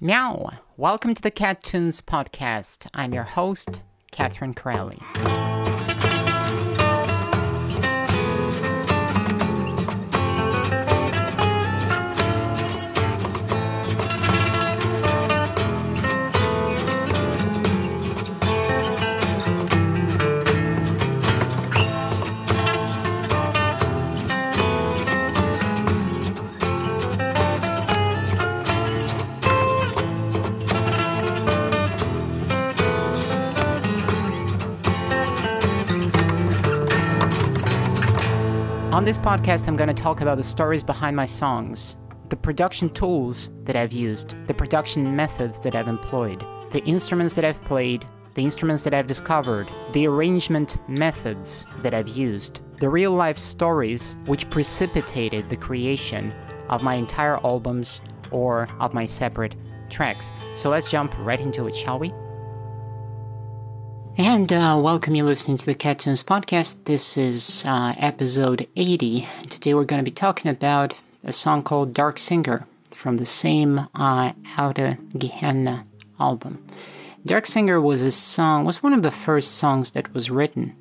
Meow! Welcome to the Cat Tunes podcast. I'm your host, Catherine Corelli. On this podcast, I'm going to talk about the stories behind my songs, the production tools that I've used, the production methods that I've employed, the instruments that I've played, the instruments that I've discovered, the arrangement methods that I've used, the real life stories which precipitated the creation of my entire albums or of my separate tracks. So let's jump right into it, shall we? And uh, welcome you listening to the Cat Tunes podcast. This is uh, episode 80. Today we're going to be talking about a song called Dark Singer from the same uh, Outta Gehenna album. Dark Singer was a song, was one of the first songs that was written.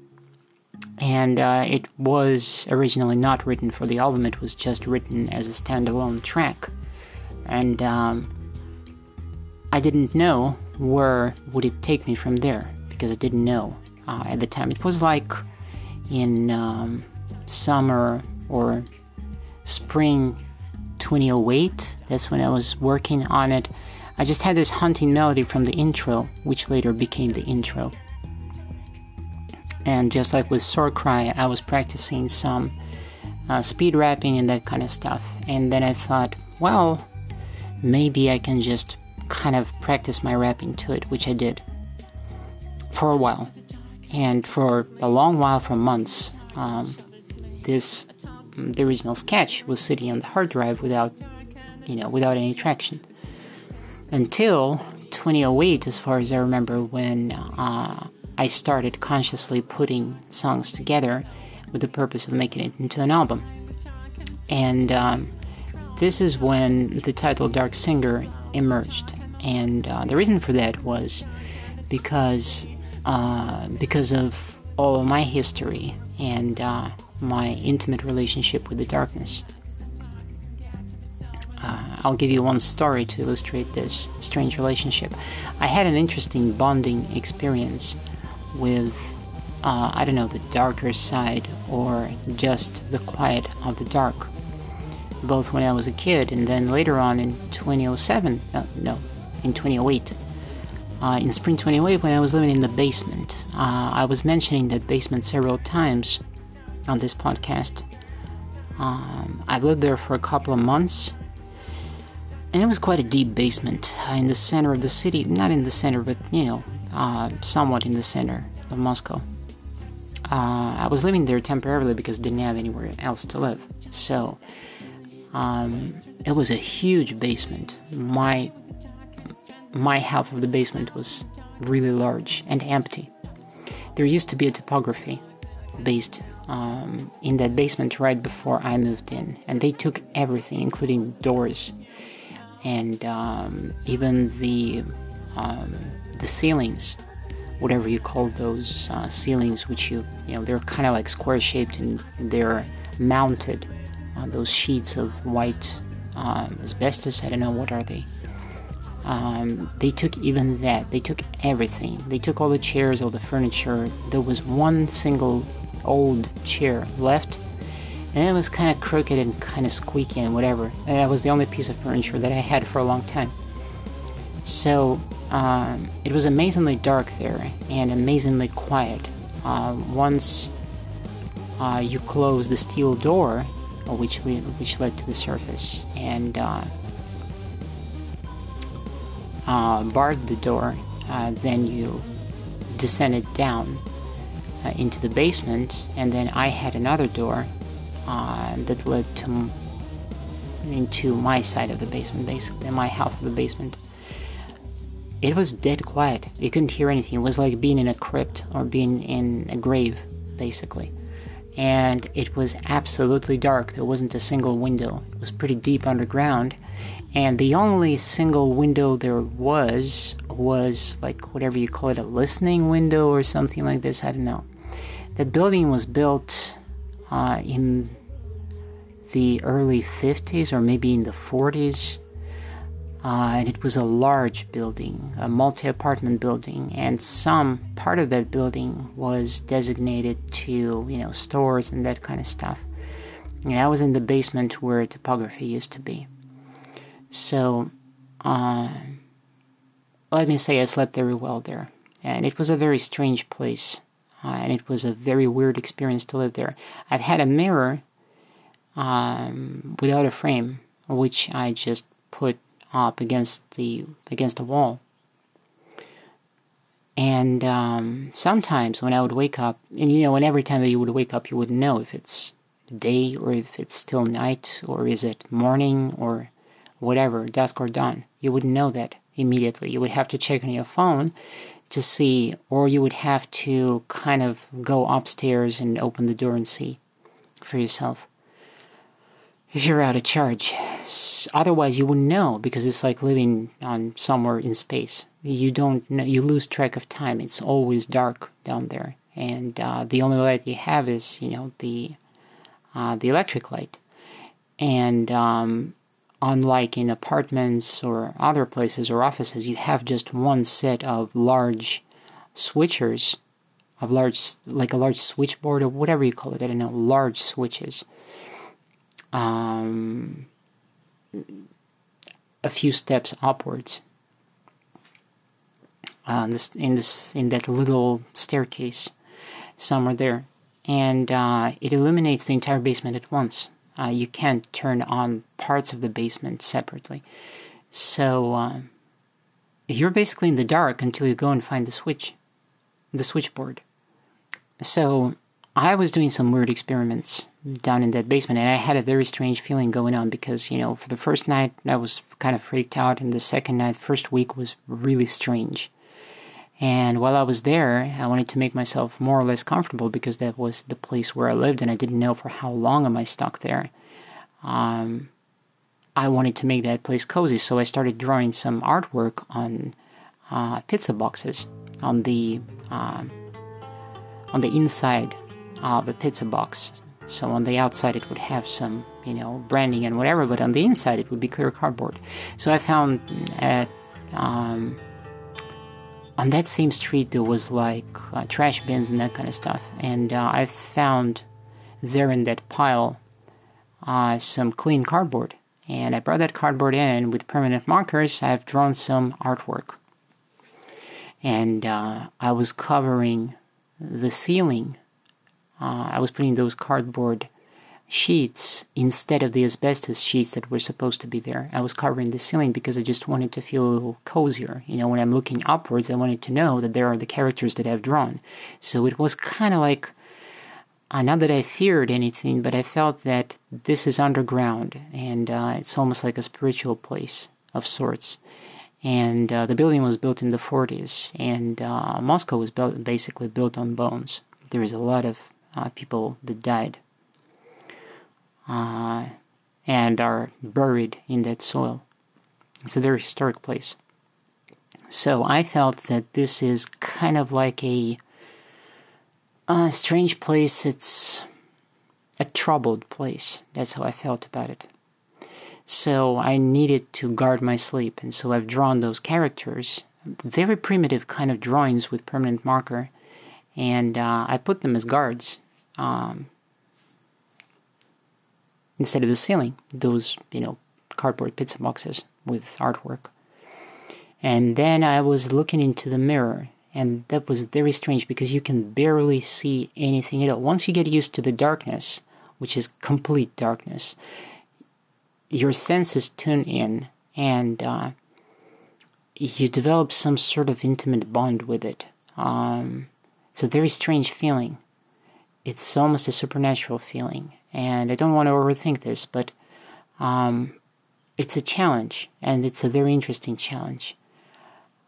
And uh, it was originally not written for the album, it was just written as a standalone track. And um, I didn't know where would it take me from there because I didn't know uh, at the time. It was like in um, summer or spring 2008. That's when I was working on it. I just had this haunting melody from the intro, which later became the intro. And just like with Sore Cry, I was practicing some uh, speed rapping and that kind of stuff. And then I thought, well, maybe I can just kind of practice my rapping to it, which I did for a while, and for a long while, for months, um, this the original sketch was sitting on the hard drive without, you know, without any traction. Until 2008, as far as I remember, when uh, I started consciously putting songs together with the purpose of making it into an album. And um, this is when the title Dark Singer emerged. And uh, the reason for that was because uh, because of all of my history and uh, my intimate relationship with the darkness. Uh, I'll give you one story to illustrate this strange relationship. I had an interesting bonding experience with, uh, I don't know, the darker side or just the quiet of the dark, both when I was a kid and then later on in 2007, uh, no, in 2008 uh, in Spring 28 when I was living in the basement. Uh, I was mentioning that basement several times on this podcast. Um, I lived there for a couple of months, and it was quite a deep basement uh, in the center of the city. Not in the center, but you know, uh, somewhat in the center of Moscow. Uh, I was living there temporarily because I didn't have anywhere else to live. So um, it was a huge basement. My my half of the basement was really large and empty. There used to be a topography based um, in that basement right before I moved in, and they took everything, including doors and um, even the um, the ceilings, whatever you call those uh, ceilings, which you you know they're kind of like square shaped and they're mounted on those sheets of white um, asbestos. I don't know what are they um, they took even that. They took everything. They took all the chairs, all the furniture. There was one single old chair left, and it was kind of crooked and kind of squeaky and whatever. And that was the only piece of furniture that I had for a long time. So um, it was amazingly dark there and amazingly quiet. Uh, once uh, you close the steel door, which which led to the surface, and uh, uh, barred the door, uh, then you descended down uh, into the basement, and then I had another door uh, that led to into my side of the basement, basically my half of the basement. It was dead quiet. You couldn't hear anything. It was like being in a crypt or being in a grave, basically. And it was absolutely dark. There wasn't a single window. It was pretty deep underground and the only single window there was was like whatever you call it a listening window or something like this i don't know that building was built uh, in the early 50s or maybe in the 40s uh, and it was a large building, a multi apartment building, and some part of that building was designated to, you know, stores and that kind of stuff. And I was in the basement where topography used to be. So, uh, let me say I slept very well there. And it was a very strange place. Uh, and it was a very weird experience to live there. I've had a mirror um, without a frame, which I just put up against the against the wall. And um, sometimes when I would wake up, and you know, and every time that you would wake up, you wouldn't know if it's day or if it's still night or is it morning or whatever, dusk or dawn. You wouldn't know that immediately. You would have to check on your phone to see, or you would have to kind of go upstairs and open the door and see for yourself if you're out of charge. Otherwise, you wouldn't know because it's like living on somewhere in space. You don't know, you lose track of time. It's always dark down there, and uh, the only light you have is you know the uh, the electric light. And um, unlike in apartments or other places or offices, you have just one set of large switchers, of large like a large switchboard or whatever you call it. I don't know, large switches um, a few steps upwards uh, this, in this in that little staircase somewhere there, and uh, it illuminates the entire basement at once. Uh, you can't turn on parts of the basement separately, so uh, you're basically in the dark until you go and find the switch, the switchboard. So I was doing some weird experiments down in that basement, and I had a very strange feeling going on because, you know, for the first night I was kind of freaked out, and the second night, first week was really strange. And while I was there, I wanted to make myself more or less comfortable because that was the place where I lived, and I didn't know for how long am I stuck there. Um, I wanted to make that place cozy, so I started drawing some artwork on uh, pizza boxes on the uh, on the inside of the pizza box. So on the outside it would have some, you know, branding and whatever, but on the inside it would be clear cardboard. So I found at um, on that same street there was like uh, trash bins and that kind of stuff, and uh, I found there in that pile uh, some clean cardboard, and I brought that cardboard in with permanent markers. I've drawn some artwork, and uh, I was covering the ceiling. Uh, I was putting those cardboard sheets instead of the asbestos sheets that were supposed to be there. I was covering the ceiling because I just wanted to feel a little cozier. You know, when I'm looking upwards, I wanted to know that there are the characters that I've drawn. So it was kind of like, uh, not that I feared anything, but I felt that this is underground and uh, it's almost like a spiritual place of sorts. And uh, the building was built in the 40s, and uh, Moscow was built, basically built on bones. There is a lot of uh, people that died and are buried in that soil. It's a very historic place. So I felt that this is kind of like a, a strange place. It's a troubled place. That's how I felt about it. So I needed to guard my sleep, and so I've drawn those characters, very primitive kind of drawings with permanent marker, and uh, I put them as guards um, instead of the ceiling, those you know cardboard pizza boxes with artwork. And then I was looking into the mirror, and that was very strange because you can barely see anything at all. Once you get used to the darkness, which is complete darkness, your senses tune in and uh, you develop some sort of intimate bond with it. Um, it's a very strange feeling it's almost a supernatural feeling. And I don't want to overthink this, but um, it's a challenge, and it's a very interesting challenge.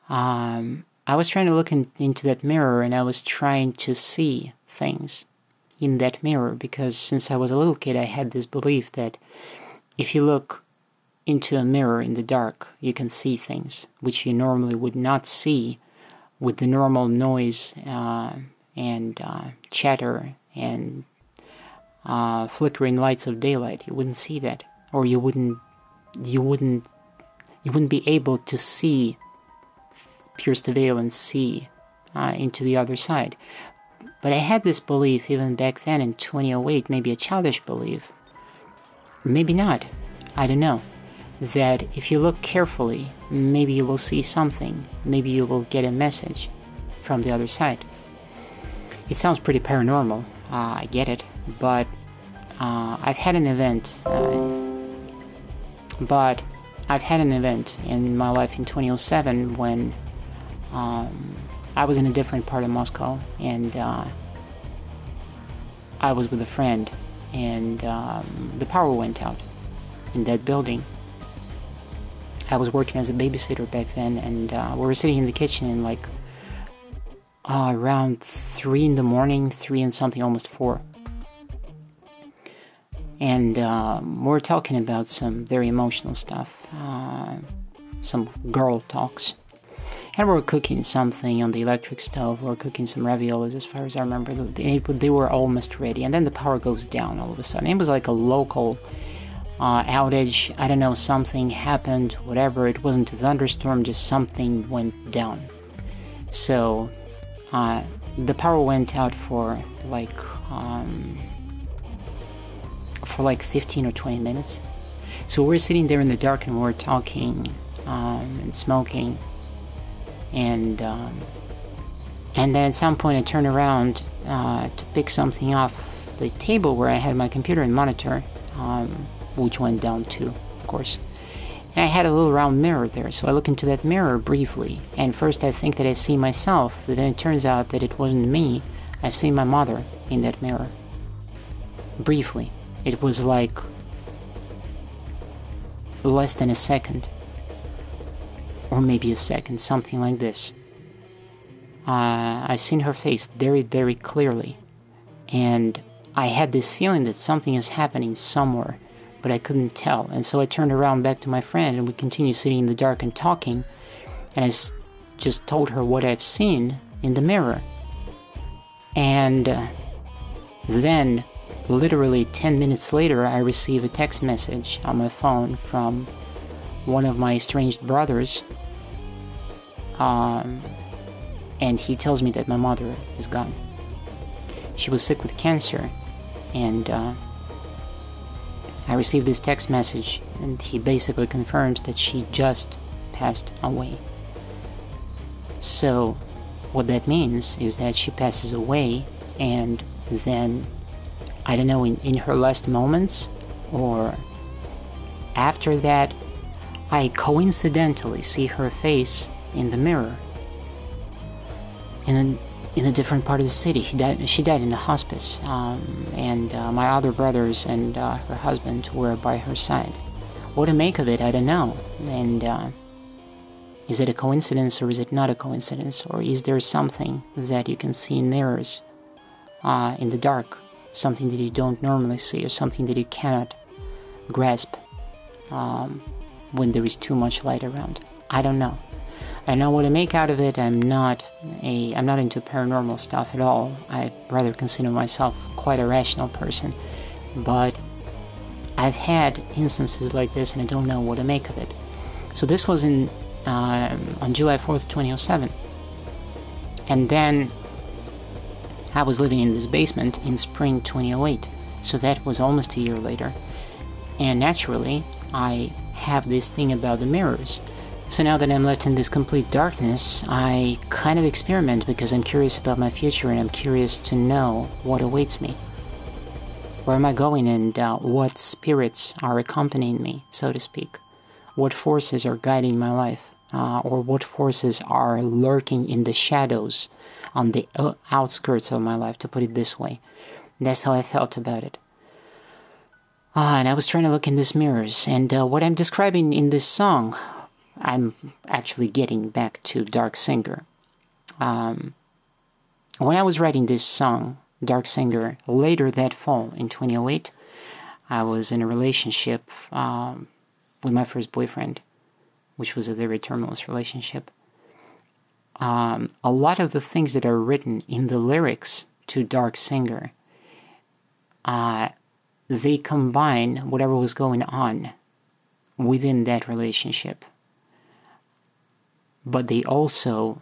Um, I was trying to look in, into that mirror, and I was trying to see things in that mirror because since I was a little kid, I had this belief that if you look into a mirror in the dark, you can see things which you normally would not see with the normal noise uh, and uh, chatter and uh, flickering lights of daylight. You wouldn't see that, or you wouldn't, you wouldn't, you wouldn't be able to see, pierce the veil and see uh, into the other side. But I had this belief even back then in 2008, maybe a childish belief, maybe not. I don't know that if you look carefully, maybe you will see something, maybe you will get a message from the other side. It sounds pretty paranormal, uh, I get it, but uh, I've had an event, uh, but I've had an event in my life in 2007 when um, I was in a different part of Moscow and uh, I was with a friend, and um, the power went out in that building I was working as a babysitter back then, and uh, we were sitting in the kitchen and like uh, around three in the morning, three and something, almost four. And um, we are talking about some very emotional stuff, uh, some girl talks. And we are cooking something on the electric stove. We are cooking some raviolis, as far as I remember. They, they were almost ready, and then the power goes down all of a sudden. It was like a local uh, outage. I don't know, something happened, whatever. It wasn't a thunderstorm, just something went down. So uh, the power went out for like um, for like 15 or 20 minutes. So we're sitting there in the dark and we're talking um, and smoking, and um, and then at some point I turn around uh, to pick something off the table where I had my computer and monitor. Um, which went down too, of course. And I had a little round mirror there, so I look into that mirror briefly, and first I think that I see myself, but then it turns out that it wasn't me. I've seen my mother in that mirror. Briefly. It was like less than a second. Or maybe a second, something like this. Uh, I've seen her face very, very clearly. And I had this feeling that something is happening somewhere but I couldn't tell. And so I turned around back to my friend and we continued sitting in the dark and talking. And I just told her what I've seen in the mirror. And uh, then, literally 10 minutes later, I receive a text message on my phone from one of my estranged brothers. Um, and he tells me that my mother is gone. She was sick with cancer, and uh, I received this text message, and he basically confirms that she just passed away. So, what that means is that she passes away, and then, I don't know, in, in her last moments, or after that, I coincidentally see her face in the mirror. And in a different part of the city. She died, she died in a hospice, um, and uh, my other brothers and uh, her husband were by her side. What to make of it, I don't know. And uh, is it a coincidence or is it not a coincidence? Or is there something that you can see in mirrors uh, in the dark? Something that you don't normally see, or something that you cannot grasp um, when there is too much light around? I don't know. I know what to make out of it. I'm not a I'm not into paranormal stuff at all. I rather consider myself quite a rational person, but I've had instances like this, and I don't know what to make of it. So this was in uh, on July 4th, 2007, and then I was living in this basement in spring 2008. So that was almost a year later, and naturally, I have this thing about the mirrors. So now that I'm left in this complete darkness, I kind of experiment because I'm curious about my future and I'm curious to know what awaits me. Where am I going and uh, what spirits are accompanying me, so to speak? What forces are guiding my life? Uh, or what forces are lurking in the shadows on the outskirts of my life, to put it this way. That's how I felt about it. Ah, and I was trying to look in these mirrors, and uh, what I'm describing in this song I'm actually getting back to Dark Singer. Um, when I was writing this song, Dark Singer, later that fall in 2008, I was in a relationship um, with my first boyfriend, which was a very tumultuous relationship. Um, a lot of the things that are written in the lyrics to Dark Singer, uh, they combine whatever was going on within that relationship. But they also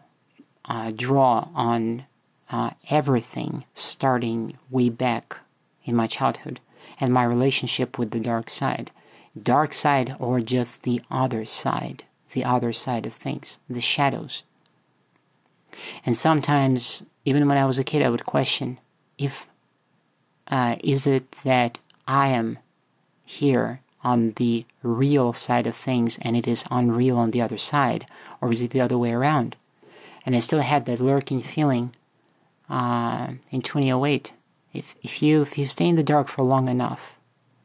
uh, draw on uh, everything starting way back in my childhood and my relationship with the dark side. Dark side or just the other side, the other side of things, the shadows. And sometimes, even when I was a kid, I would question if uh, is it that I am here on the real side of things and it is unreal on the other side, or is it the other way around? And I still had that lurking feeling uh, in 2008. If, if you if you stay in the dark for long enough,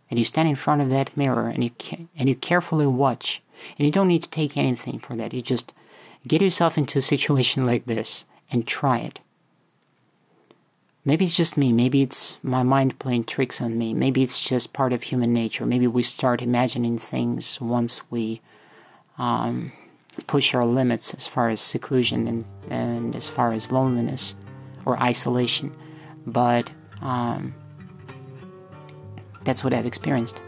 and you stand in front of that mirror and you and you carefully watch, and you don't need to take anything for that. You just get yourself into a situation like this and try it. Maybe it's just me. Maybe it's my mind playing tricks on me. Maybe it's just part of human nature. Maybe we start imagining things once we um, push our limits as far as seclusion and, and as far as loneliness or isolation. But um, that's what I've experienced.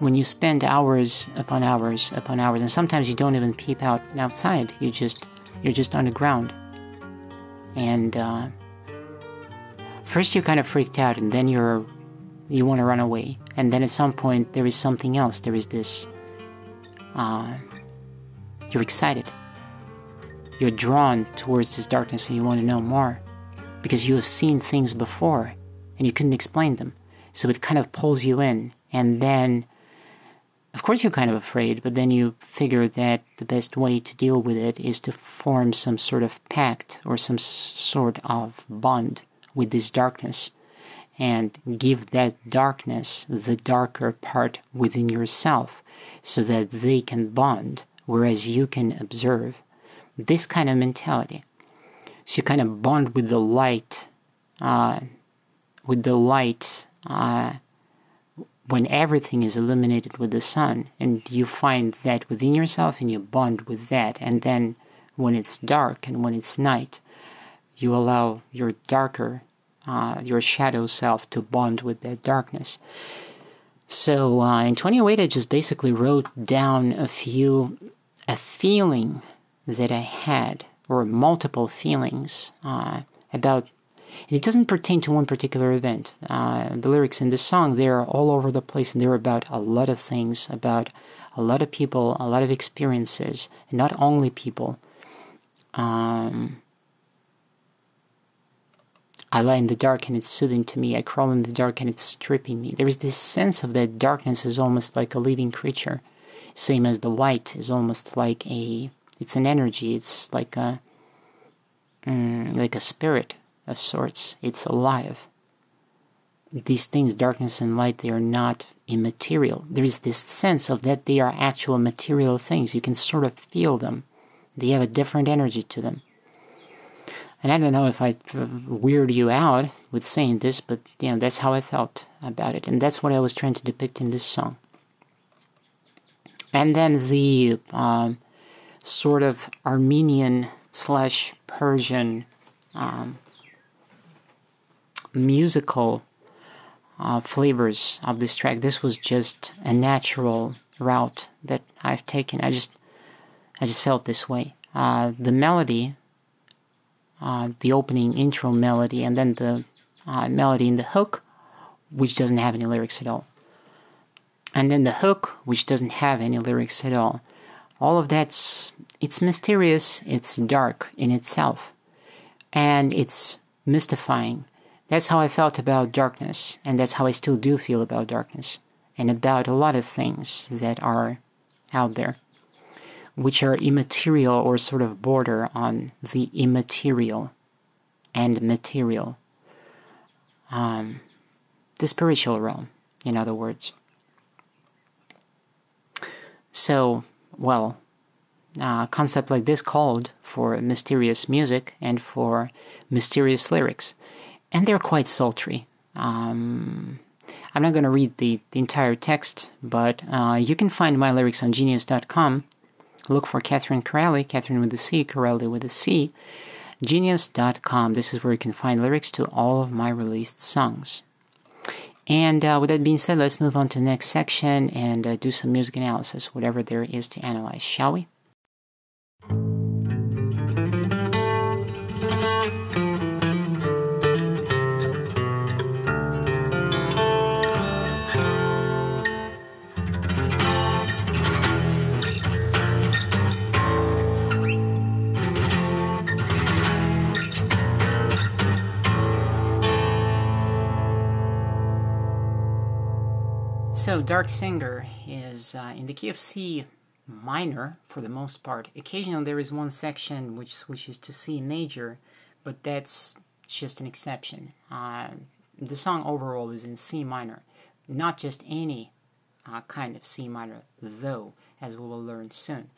When you spend hours upon hours upon hours, and sometimes you don't even peep out outside. You just you're just underground, and uh, first you're kind of freaked out, and then you're you want to run away, and then at some point there is something else. There is this. Uh, you're excited. You're drawn towards this darkness, and you want to know more because you have seen things before and you couldn't explain them. So it kind of pulls you in. And then, of course, you're kind of afraid, but then you figure that the best way to deal with it is to form some sort of pact or some sort of bond with this darkness and give that darkness the darker part within yourself so that they can bond, whereas you can observe. This kind of mentality. So you kind of bond with the light, uh, with the light uh, when everything is illuminated with the sun, and you find that within yourself, and you bond with that. And then when it's dark and when it's night, you allow your darker, uh, your shadow self to bond with that darkness. So uh, in 2008, I just basically wrote down a few, a feeling that I had or multiple feelings uh, about. It doesn't pertain to one particular event. Uh, the lyrics in this song they're all over the place, and they're about a lot of things, about a lot of people, a lot of experiences, and not only people. Um, I lie in the dark and it's soothing to me. I crawl in the dark and it's stripping me. There is this sense of that darkness is almost like a living creature, same as the light is almost like a it's an energy. It's like a mm, like a spirit of sorts. It's alive. These things, darkness and light, they are not immaterial. There is this sense of that they are actual material things. You can sort of feel them. They have a different energy to them. And I don't know if I weird you out with saying this, but you know that's how I felt about it, and that's what I was trying to depict in this song. And then the um, sort of Armenian slash Persian um, musical uh, flavors of this track. This was just a natural route that I've taken. I just, I just felt this way. Uh, the melody, uh, the opening intro melody, and then the uh, melody in the hook, which doesn't have any lyrics at all. And then the hook, which doesn't have any lyrics at all all of that's it's mysterious it's dark in itself and it's mystifying that's how i felt about darkness and that's how i still do feel about darkness and about a lot of things that are out there which are immaterial or sort of border on the immaterial and material um, the spiritual realm in other words. So well, a concept like this called for mysterious music and for mysterious lyrics, and they're quite sultry. Um, I'm not going to read the, the entire text, but uh, you can find my lyrics on genius.com. Look for Catherine Corelli, Catherine with a C, Corelli with a C. Genius.com. This is where you can find lyrics to all of my released songs. And uh, with that being said, let's move on to the next section and uh, do some music analysis, whatever there is to analyze, shall we? So, Dark Singer is uh, in the key of C minor for the most part. Occasionally, there is one section which switches to C major, but that's just an exception. Uh, the song overall is in C minor, not just any uh, kind of C minor, though, as we will learn soon.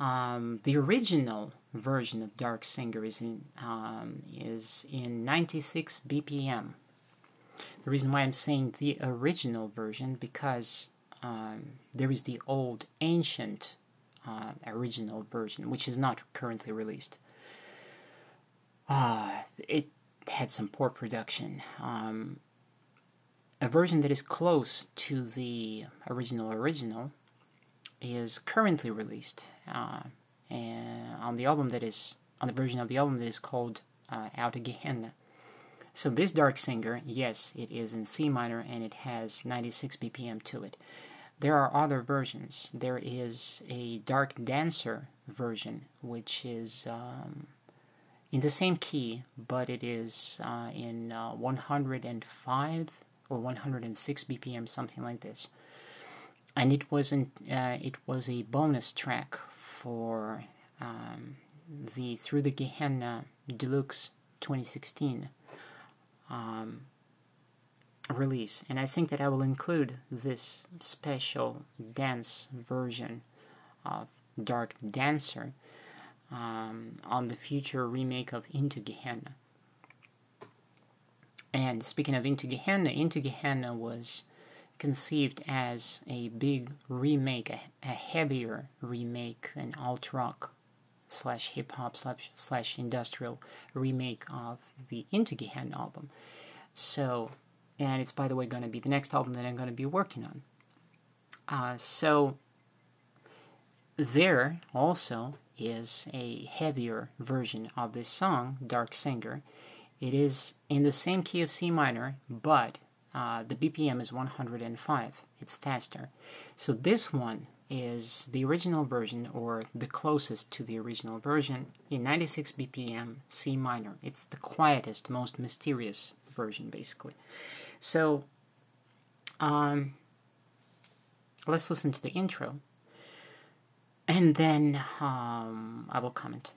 Um, the original version of Dark Singer is in um, is in 96 BPM the reason why I'm saying the original version because um, there is the old ancient uh, original version which is not currently released. Uh, it had some poor production. Um, a version that is close to the original original is currently released uh, and on the album that is on the version of the album that is called uh, Out Gehenna. So this Dark Singer, yes, it is in C minor and it has 96 BPM to it. There are other versions. There is a Dark Dancer version, which is um, in the same key, but it is uh, in uh, 105 or 106 BPM, something like this. And it wasn't. Uh, it was a bonus track for um, the Through the Gehenna Deluxe 2016 um, release. And I think that I will include this special dance version of Dark Dancer um, on the future remake of Into Gehenna. And speaking of Into Gehenna, Into Gehenna was conceived as a big remake, a, a heavier remake, an alt rock slash hip hop slash, slash industrial remake of the Into Gehenna album. So, and it's by the way going to be the next album that I'm going to be working on. Uh, so, there also is a heavier version of this song, Dark Singer. It is in the same key of C minor, but uh, the BPM is 105. It's faster. So this one is the original version or the closest to the original version in 96 BPM C minor. It's the quietest, most mysterious version basically. So um, let's listen to the intro and then um, I will comment.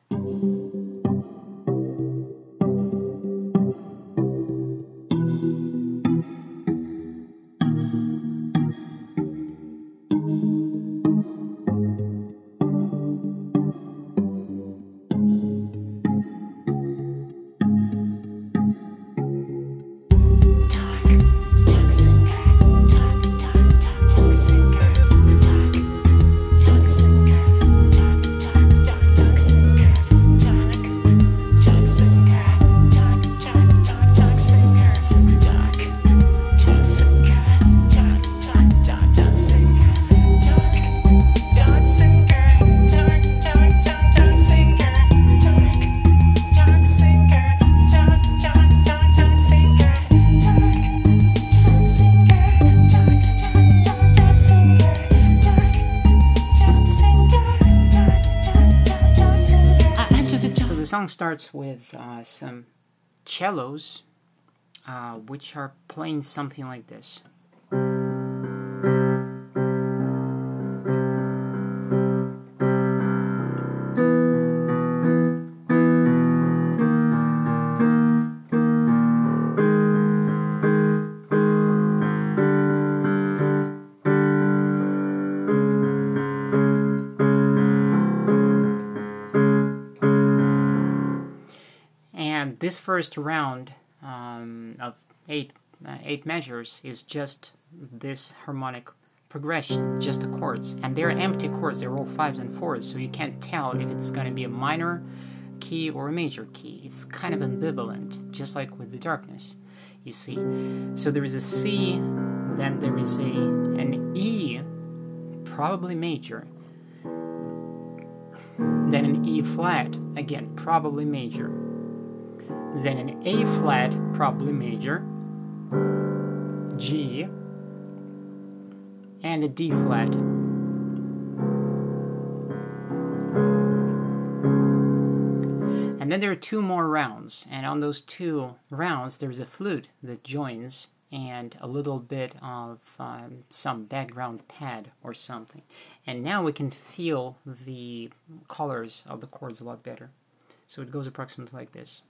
Starts with uh, some cellos, uh, which are playing something like this. This first round um, of eight uh, eight measures is just this harmonic progression, just the chords. And they're empty chords, they're all fives and fours, so you can't tell if it's going to be a minor key or a major key. It's kind of ambivalent, just like with the darkness, you see. So there is a C, then there is a an E, probably major, then an E flat, again, probably major, then an A flat, probably major, G, and a D flat. And then there are two more rounds, and on those two rounds, there's a flute that joins and a little bit of um, some background pad or something. And now we can feel the colors of the chords a lot better. So it goes approximately like this.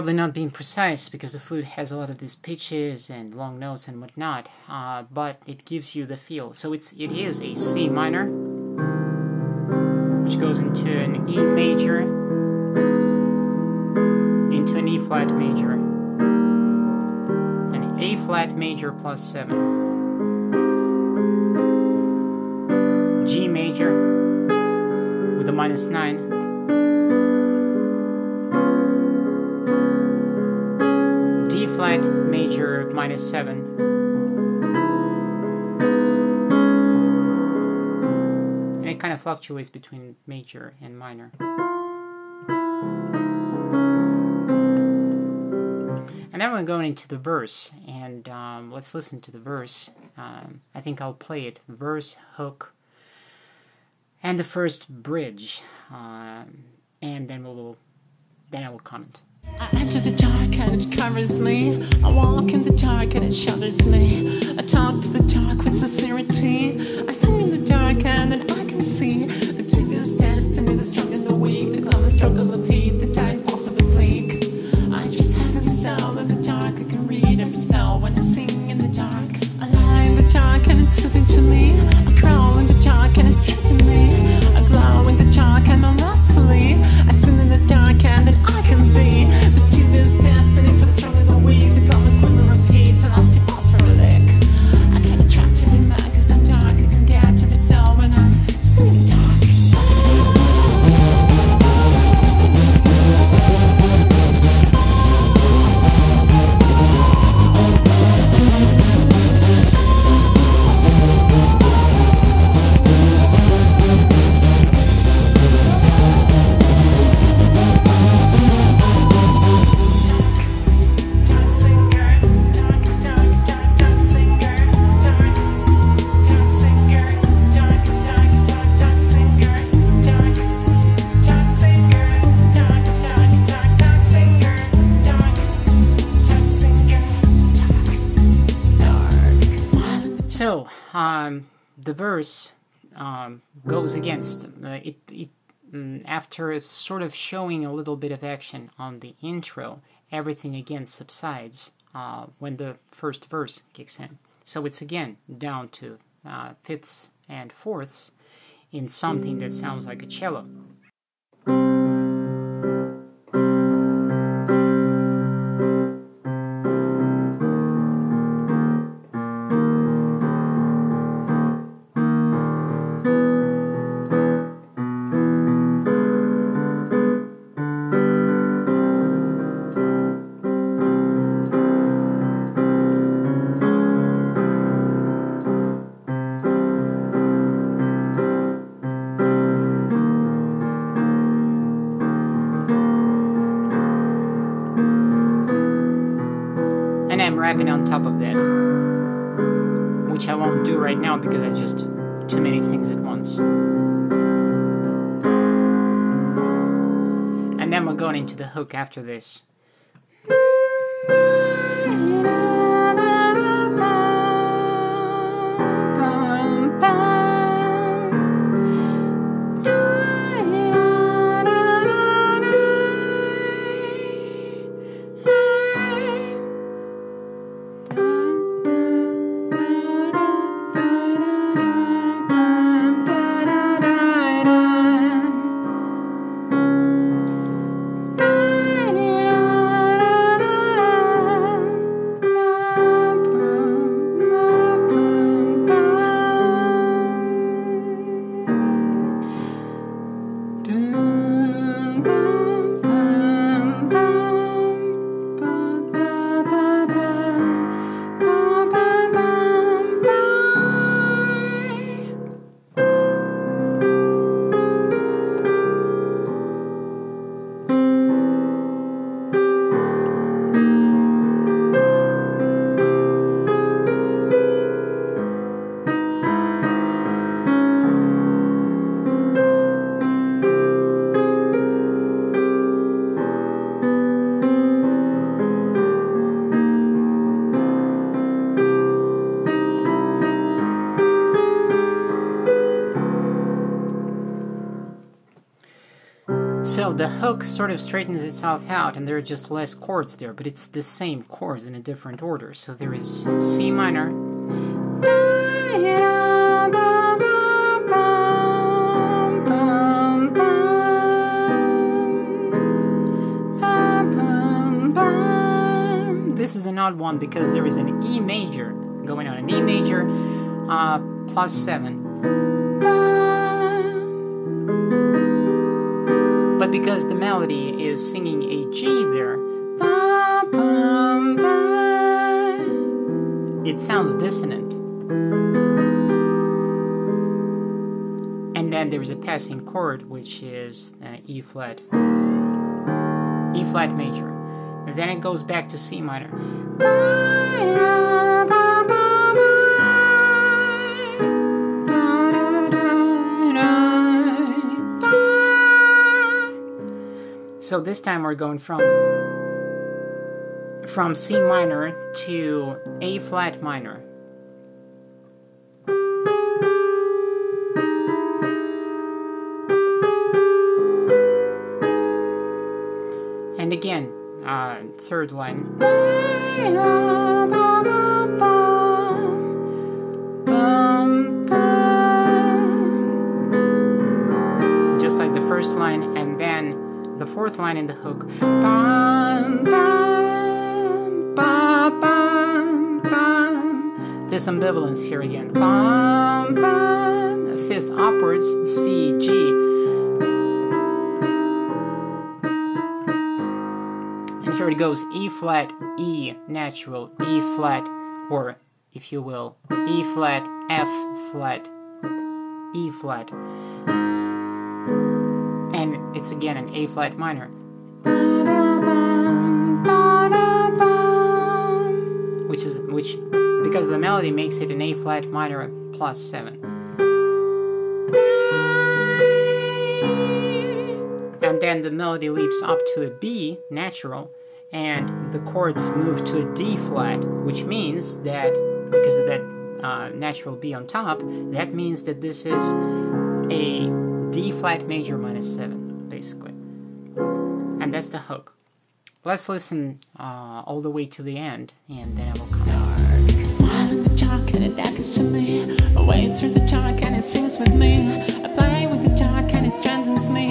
Probably not being precise because the flute has a lot of these pitches and long notes and whatnot, uh, but it gives you the feel. So it's it is a C minor, which goes into an E major, into an E flat major, an A flat major plus seven, G major with a minus nine. Minus 7. And it kind of fluctuates between major and minor. And then we're going into the verse, and um, let's listen to the verse. Um, I think I'll play it verse, hook, and the first bridge, um, and then we'll then I will comment. I enter the dark and it covers me. I walk in the dark and it shudders me. I talk to the dark with sincerity. I sing in the dark and then I can see the tedious destiny, the strong and the weak, the and struggle of heat, the dark pulse of the bleak. I just have every cell the verse um, goes against uh, it. it mm, after sort of showing a little bit of action on the intro, everything again subsides uh, when the first verse kicks in. So it's again down to uh, fifths and fourths in something that sounds like a cello. Hook after this. Hook sort of straightens itself out, and there are just less chords there, but it's the same chords in a different order. So there is C minor, This is an odd one because there is an E major going on, an E major uh, plus 7. But because melody is singing a G there, it sounds dissonant. And then there is a passing chord which is uh, E flat, E flat major. And then it goes back to C minor. So this time we're going from from C minor to A flat minor. And again, uh, third line. Fourth line in the hook. Bum, bum, bum, bum, bum. Ambivalence here again. Bum, bum. Fifth upwards, C, G. And here it goes E flat, E natural, E flat, or if you will, E flat, F flat, E flat. It's again an A flat minor. Which is which because the melody makes it an A flat minor plus seven. And then the melody leaps up to a B natural and the chords move to a D flat, which means that because of that uh, natural B on top, that means that this is a D flat major minus 7, basically. And that's the hook. Let's listen uh, all the way to the end, and then I will come dark I wade through the dark and it sings with me I play with the dark and it strengthens me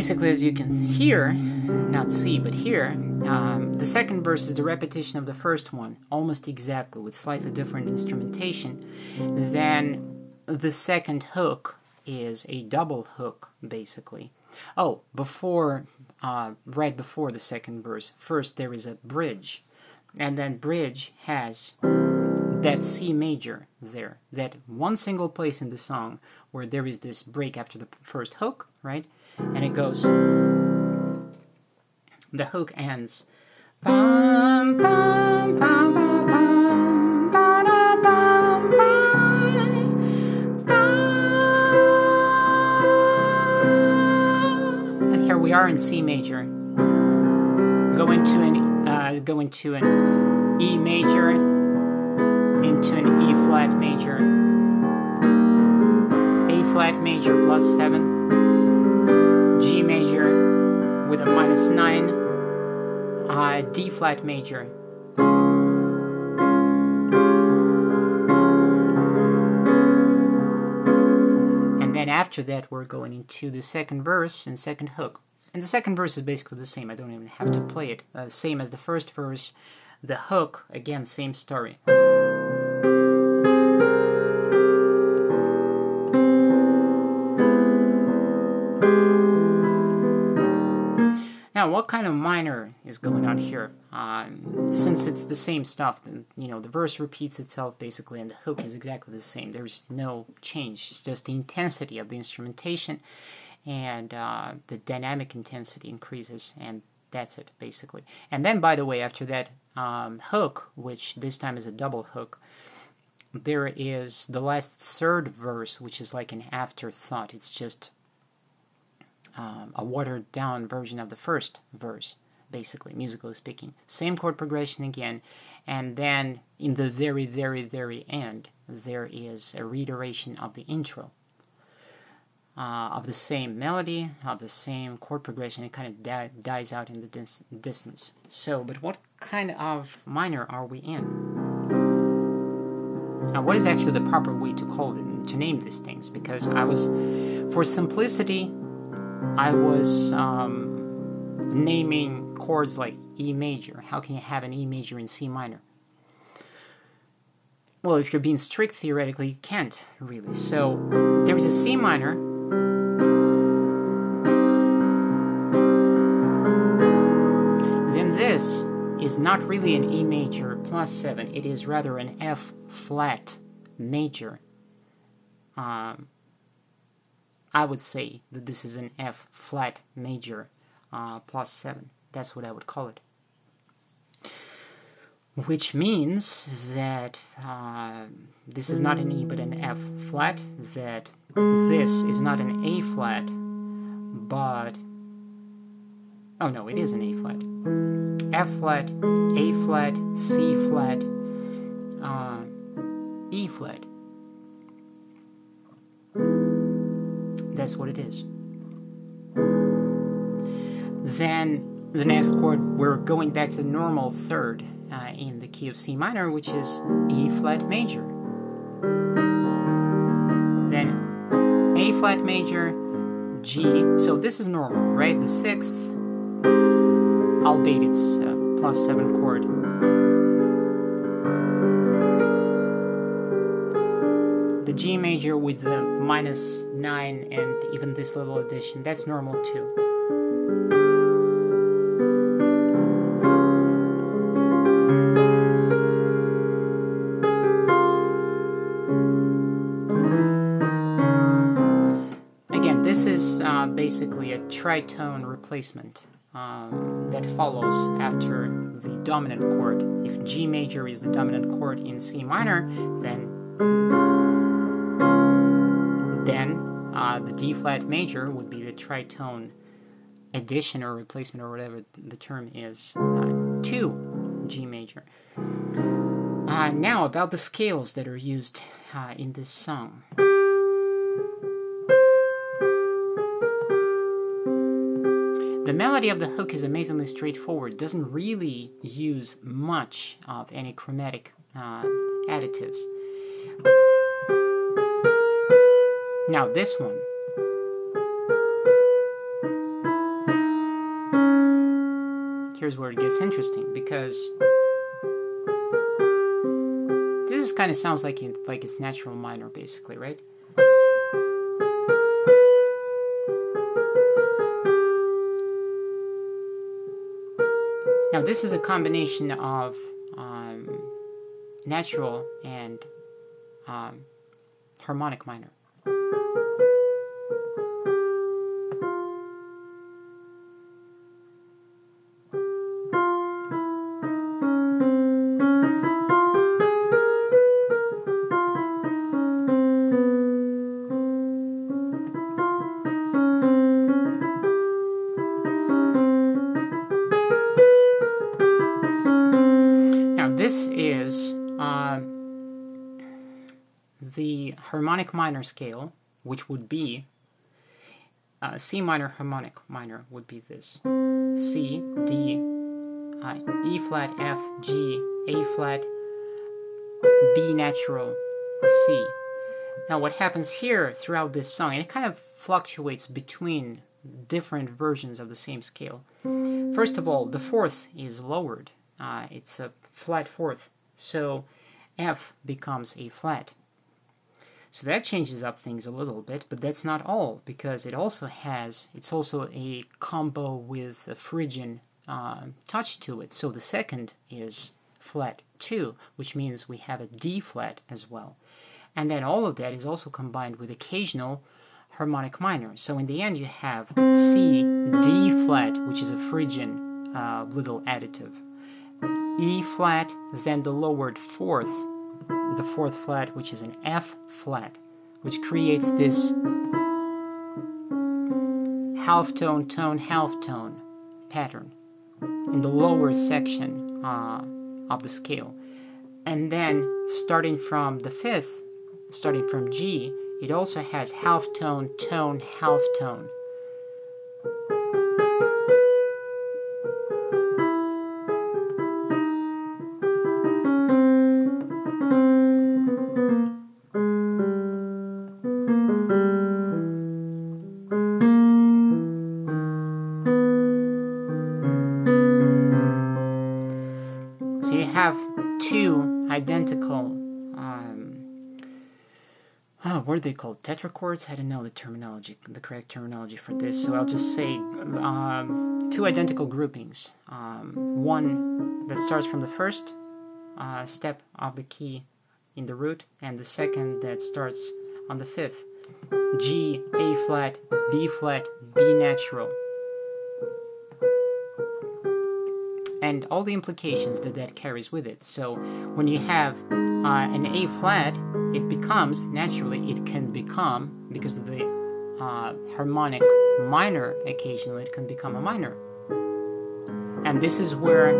basically, as you can hear, not see, but hear, um, the second verse is the repetition of the first one, almost exactly, with slightly different instrumentation. Then the second hook is a double hook, basically. Oh, before, uh, right before the second verse, first there is a bridge, and then bridge has that C major there, that one single place in the song where there is this break after the first hook, right? And it goes, the hook ends. Bum, bum, bum. And here we are in C major. Go into an uh, go into an E major, into an E flat major, A flat major plus seven, with a minus nine, uh, D flat major. And then after that, we're going into the second verse and second hook. And the second verse is basically the same. I don't even have to play it. Uh, same as the first verse. The hook, again, same story. Now, what kind of minor is going on here? Um, since it's the same stuff, you know, the verse repeats itself basically, and the hook is exactly the same. There's no change. It's just the intensity of the instrumentation, and uh, the dynamic intensity increases, and that's it basically. And then, by the way, after that um, hook, which this time is a double hook, there is the last third verse, which is like an afterthought. It's just um, a watered down version of the first verse, basically, musically speaking. Same chord progression again, and then in the very, very, very end, there is a reiteration of the intro. Uh, of the same melody, of the same chord progression, it kind of di- dies out in the dis- distance. So, but what kind of minor are we in? Now, what is actually the proper way to call it, to name these things? Because I was, for simplicity, I was um, naming chords like E major. How can you have an E major in C minor? Well, if you're being strict theoretically, you can't really. So there is a C minor. Then this is not really an E major plus 7, it is rather an F flat major. Um, I would say that this is an F flat major uh, plus 7. That's what I would call it. Which means that uh, this is not an E but an F flat, that this is not an A flat, but. Oh no, it is an A flat. F flat, A flat, C flat, uh, E flat. That's what it is. Then the next chord, we're going back to the normal third uh, in the key of C minor, which is E flat major. Then A flat major, G. So this is normal, right? The sixth, albeit it's uh, plus seven chord. The G major with the minus 9 and even this little addition, that's normal too. Again, this is uh, basically a tritone replacement um, that follows after the dominant chord. If G major is the dominant chord in C minor, then then uh, the D flat major would be the tritone addition or replacement or whatever the term is uh, to G major. Uh, now about the scales that are used uh, in this song. The melody of the hook is amazingly straightforward, doesn't really use much of any chromatic uh, additives. Now, this one here's where it gets interesting because this kind of sounds like like it's natural minor, basically, right? Now this is a combination of um, natural and um, harmonic minor. The harmonic minor scale, which would be uh, C minor harmonic minor would be this C D uh, E flat F G A flat B natural C. Now what happens here throughout this song, and it kind of fluctuates between different versions of the same scale. First of all, the fourth is lowered. Uh, it's a flat fourth, so F becomes a flat. So that changes up things a little bit, but that's not all because it also has it's also a combo with a Phrygian uh, touch to it. So the second is flat two, which means we have a D flat as well, and then all of that is also combined with occasional harmonic minor. So in the end, you have C D flat, which is a Phrygian uh, little additive. E flat, then the lowered fourth, the fourth flat, which is an F flat, which creates this half tone, tone, half tone pattern in the lower section uh, of the scale. And then starting from the fifth, starting from G, it also has half tone, tone, half tone. They called? Tetrachords? I don't know the terminology, the correct terminology for this. So I'll just say um, two identical groupings. Um, one that starts from the first uh, step of the key in the root, and the second that starts on the fifth. G, A flat, B flat, B natural. And all the implications that that carries with it. So when you have uh, an A flat, it becomes naturally it can become because of the uh, harmonic minor. Occasionally, it can become a minor, and this is where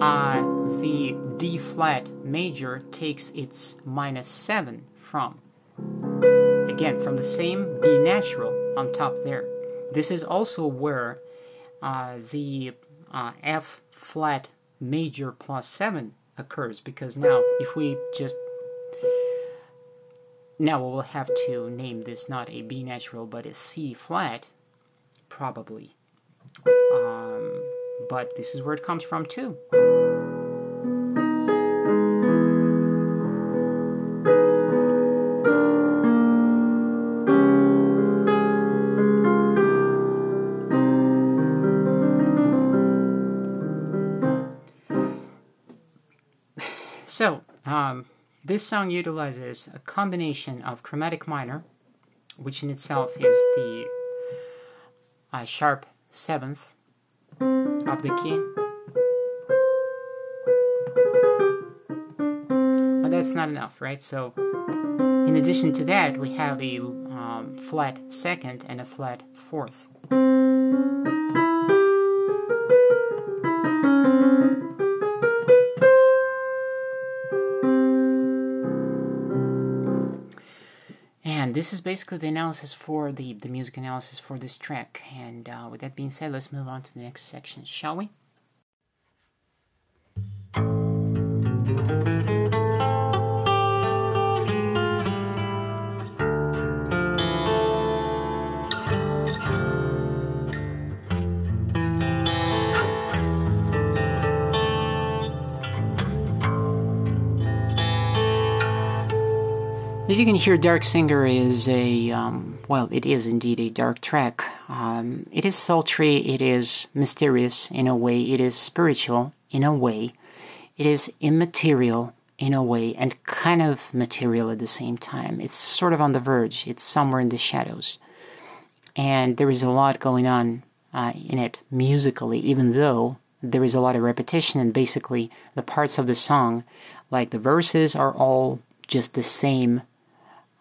uh, the D flat major takes its minus seven from. Again, from the same B natural on top there. This is also where uh, the uh, F flat major plus 7 occurs because now if we just now we'll have to name this not a B natural but a C flat probably. Um, but this is where it comes from too So, um, this song utilizes a combination of chromatic minor, which in itself is the uh, sharp seventh of the key. But that's not enough, right? So, in addition to that, we have a um, flat second and a flat fourth. This is basically the analysis for the, the music analysis for this track. And uh, with that being said, let's move on to the next section, shall we? You can hear, Dark Singer is a, um, well, it is indeed a dark track. Um, it is sultry, it is mysterious in a way, it is spiritual in a way, it is immaterial in a way, and kind of material at the same time. It's sort of on the verge, it's somewhere in the shadows. And there is a lot going on uh, in it musically, even though there is a lot of repetition, and basically the parts of the song, like the verses, are all just the same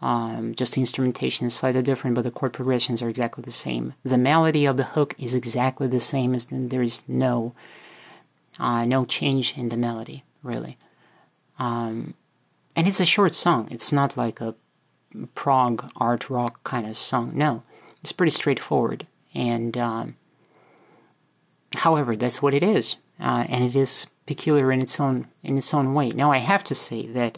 um, just the instrumentation is slightly different, but the chord progressions are exactly the same. The melody of the hook is exactly the same as there is no uh, no change in the melody really. Um, and it's a short song. It's not like a prog art rock kind of song. No, it's pretty straightforward. And um, however, that's what it is, uh, and it is peculiar in its own in its own way. Now, I have to say that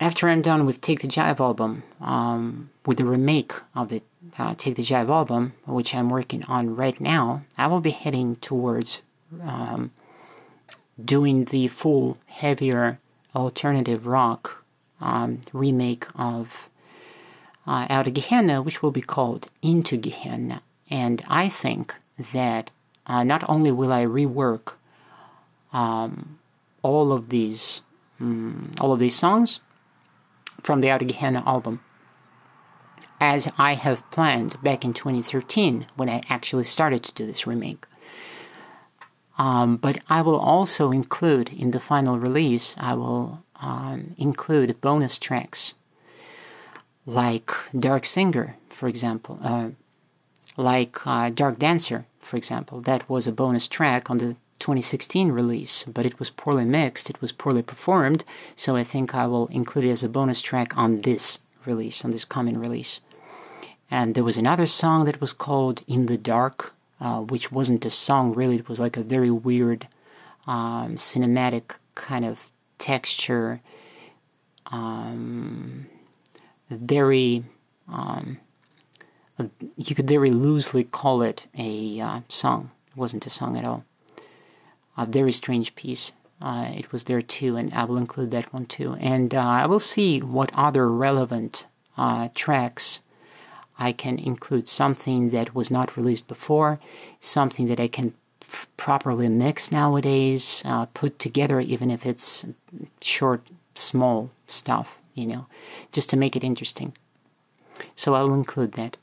after I'm done with Take the Jive album, um, with the remake of the uh, Take the Jive album, which I'm working on right now, I will be heading towards um, doing the full, heavier alternative rock um, remake of uh, Outta Gehenna, which will be called Into Gehenna. And I think that uh, not only will I rework um, all of these um, all of these songs, from the Outta Gehenna album, as I have planned back in 2013 when I actually started to do this remake. Um, but I will also include in the final release, I will um, include bonus tracks like Dark Singer, for example, uh, like uh, Dark Dancer, for example. That was a bonus track on the 2016 release, but it was poorly mixed, it was poorly performed, so I think I will include it as a bonus track on this release, on this coming release. And there was another song that was called In the Dark, uh, which wasn't a song really, it was like a very weird um, cinematic kind of texture, um, very, um, you could very loosely call it a uh, song. It wasn't a song at all a very strange piece. Uh, it was there too, and I will include that one too. And uh, I will see what other relevant uh, tracks I can include. Something that was not released before, something that I can properly mix nowadays, uh, put together, even if it's short, small stuff, you know, just to make it interesting. So I will include that.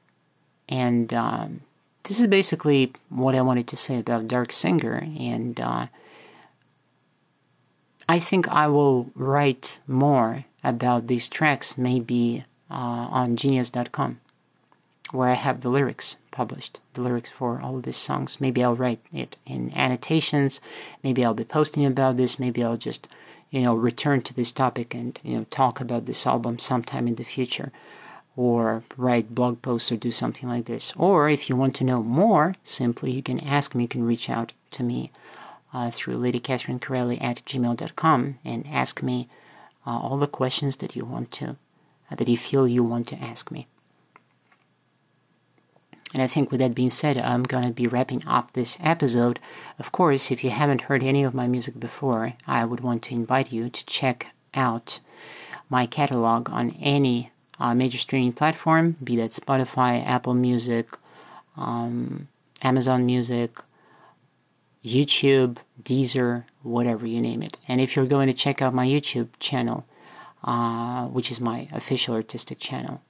And um, this is basically what I wanted to say about Dark Singer, and uh, I think I will write more about these tracks maybe uh, on genius.com, where I have the lyrics published, the lyrics for all these songs. Maybe I'll write it in annotations, maybe I'll be posting about this, maybe I'll just you know return to this topic and you know talk about this album sometime in the future or write blog posts or do something like this. Or if you want to know more, simply you can ask me, you can reach out to me uh, through Corelli at gmail.com and ask me uh, all the questions that you want to, uh, that you feel you want to ask me. And I think with that being said, I'm going to be wrapping up this episode. Of course, if you haven't heard any of my music before, I would want to invite you to check out my catalog on any uh, major streaming platform, be that Spotify, Apple Music, um, Amazon Music, YouTube, Deezer, whatever you name it. And if you're going to check out my YouTube channel, uh, which is my official artistic channel,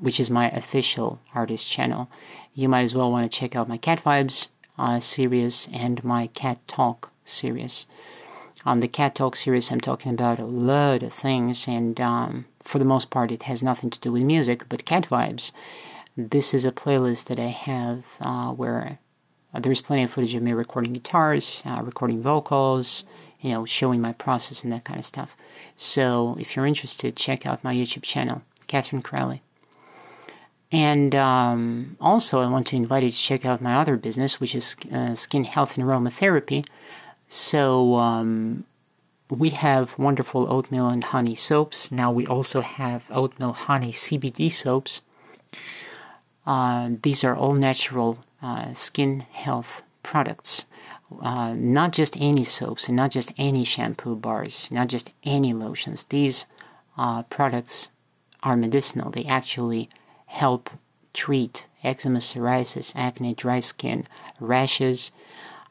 which is my official artist channel, you might as well want to check out my Cat Vibes uh, series and my Cat Talk series. On the Cat Talk series, I'm talking about a lot of things, and um, for the most part, it has nothing to do with music, but cat vibes. This is a playlist that I have uh, where uh, there's plenty of footage of me recording guitars, uh, recording vocals, you know, showing my process and that kind of stuff. So if you're interested, check out my YouTube channel, Catherine Corelli. And um, also, I want to invite you to check out my other business, which is uh, skin health and aromatherapy. So, um, we have wonderful oatmeal and honey soaps. Now we also have oatmeal honey CBD soaps. Uh, these are all natural uh, skin health products. Uh, not just any soaps and not just any shampoo bars, not just any lotions. These uh, products are medicinal. They actually help treat eczema, psoriasis, acne, dry skin, rashes,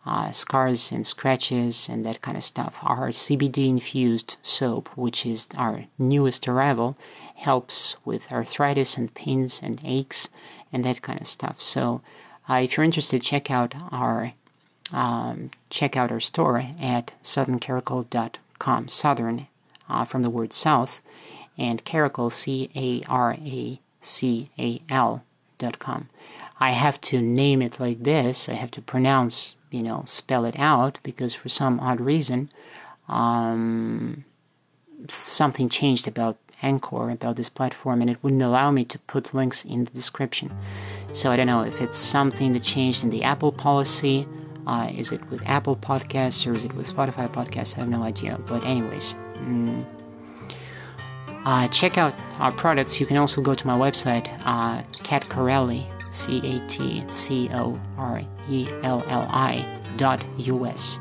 uh, scars and scratches, and that kind of stuff. Our CBD infused soap, which is our newest arrival, helps with arthritis and pains and aches and that kind of stuff. So, uh, if you're interested, check out our um, check out our store at southerncaracal.com. Southern uh, from the word south, and caracal C A R A C A L dot com. I have to name it like this. I have to pronounce, you know, spell it out because for some odd reason, um, something changed about Anchor, about this platform, and it wouldn't allow me to put links in the description. So I don't know if it's something that changed in the Apple policy. Uh, is it with Apple Podcasts or is it with Spotify Podcasts? I have no idea. But, anyways, mm, uh, check out our products. You can also go to my website, uh, Cat Corelli, C A T C O R E L L I dot US.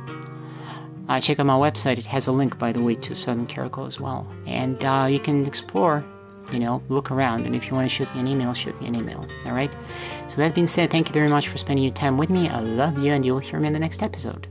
Uh, check out my website. It has a link, by the way, to Southern Caracal as well. And uh, you can explore, you know, look around. And if you want to shoot me an email, shoot me an email. All right? So, that being said, thank you very much for spending your time with me. I love you, and you'll hear me in the next episode.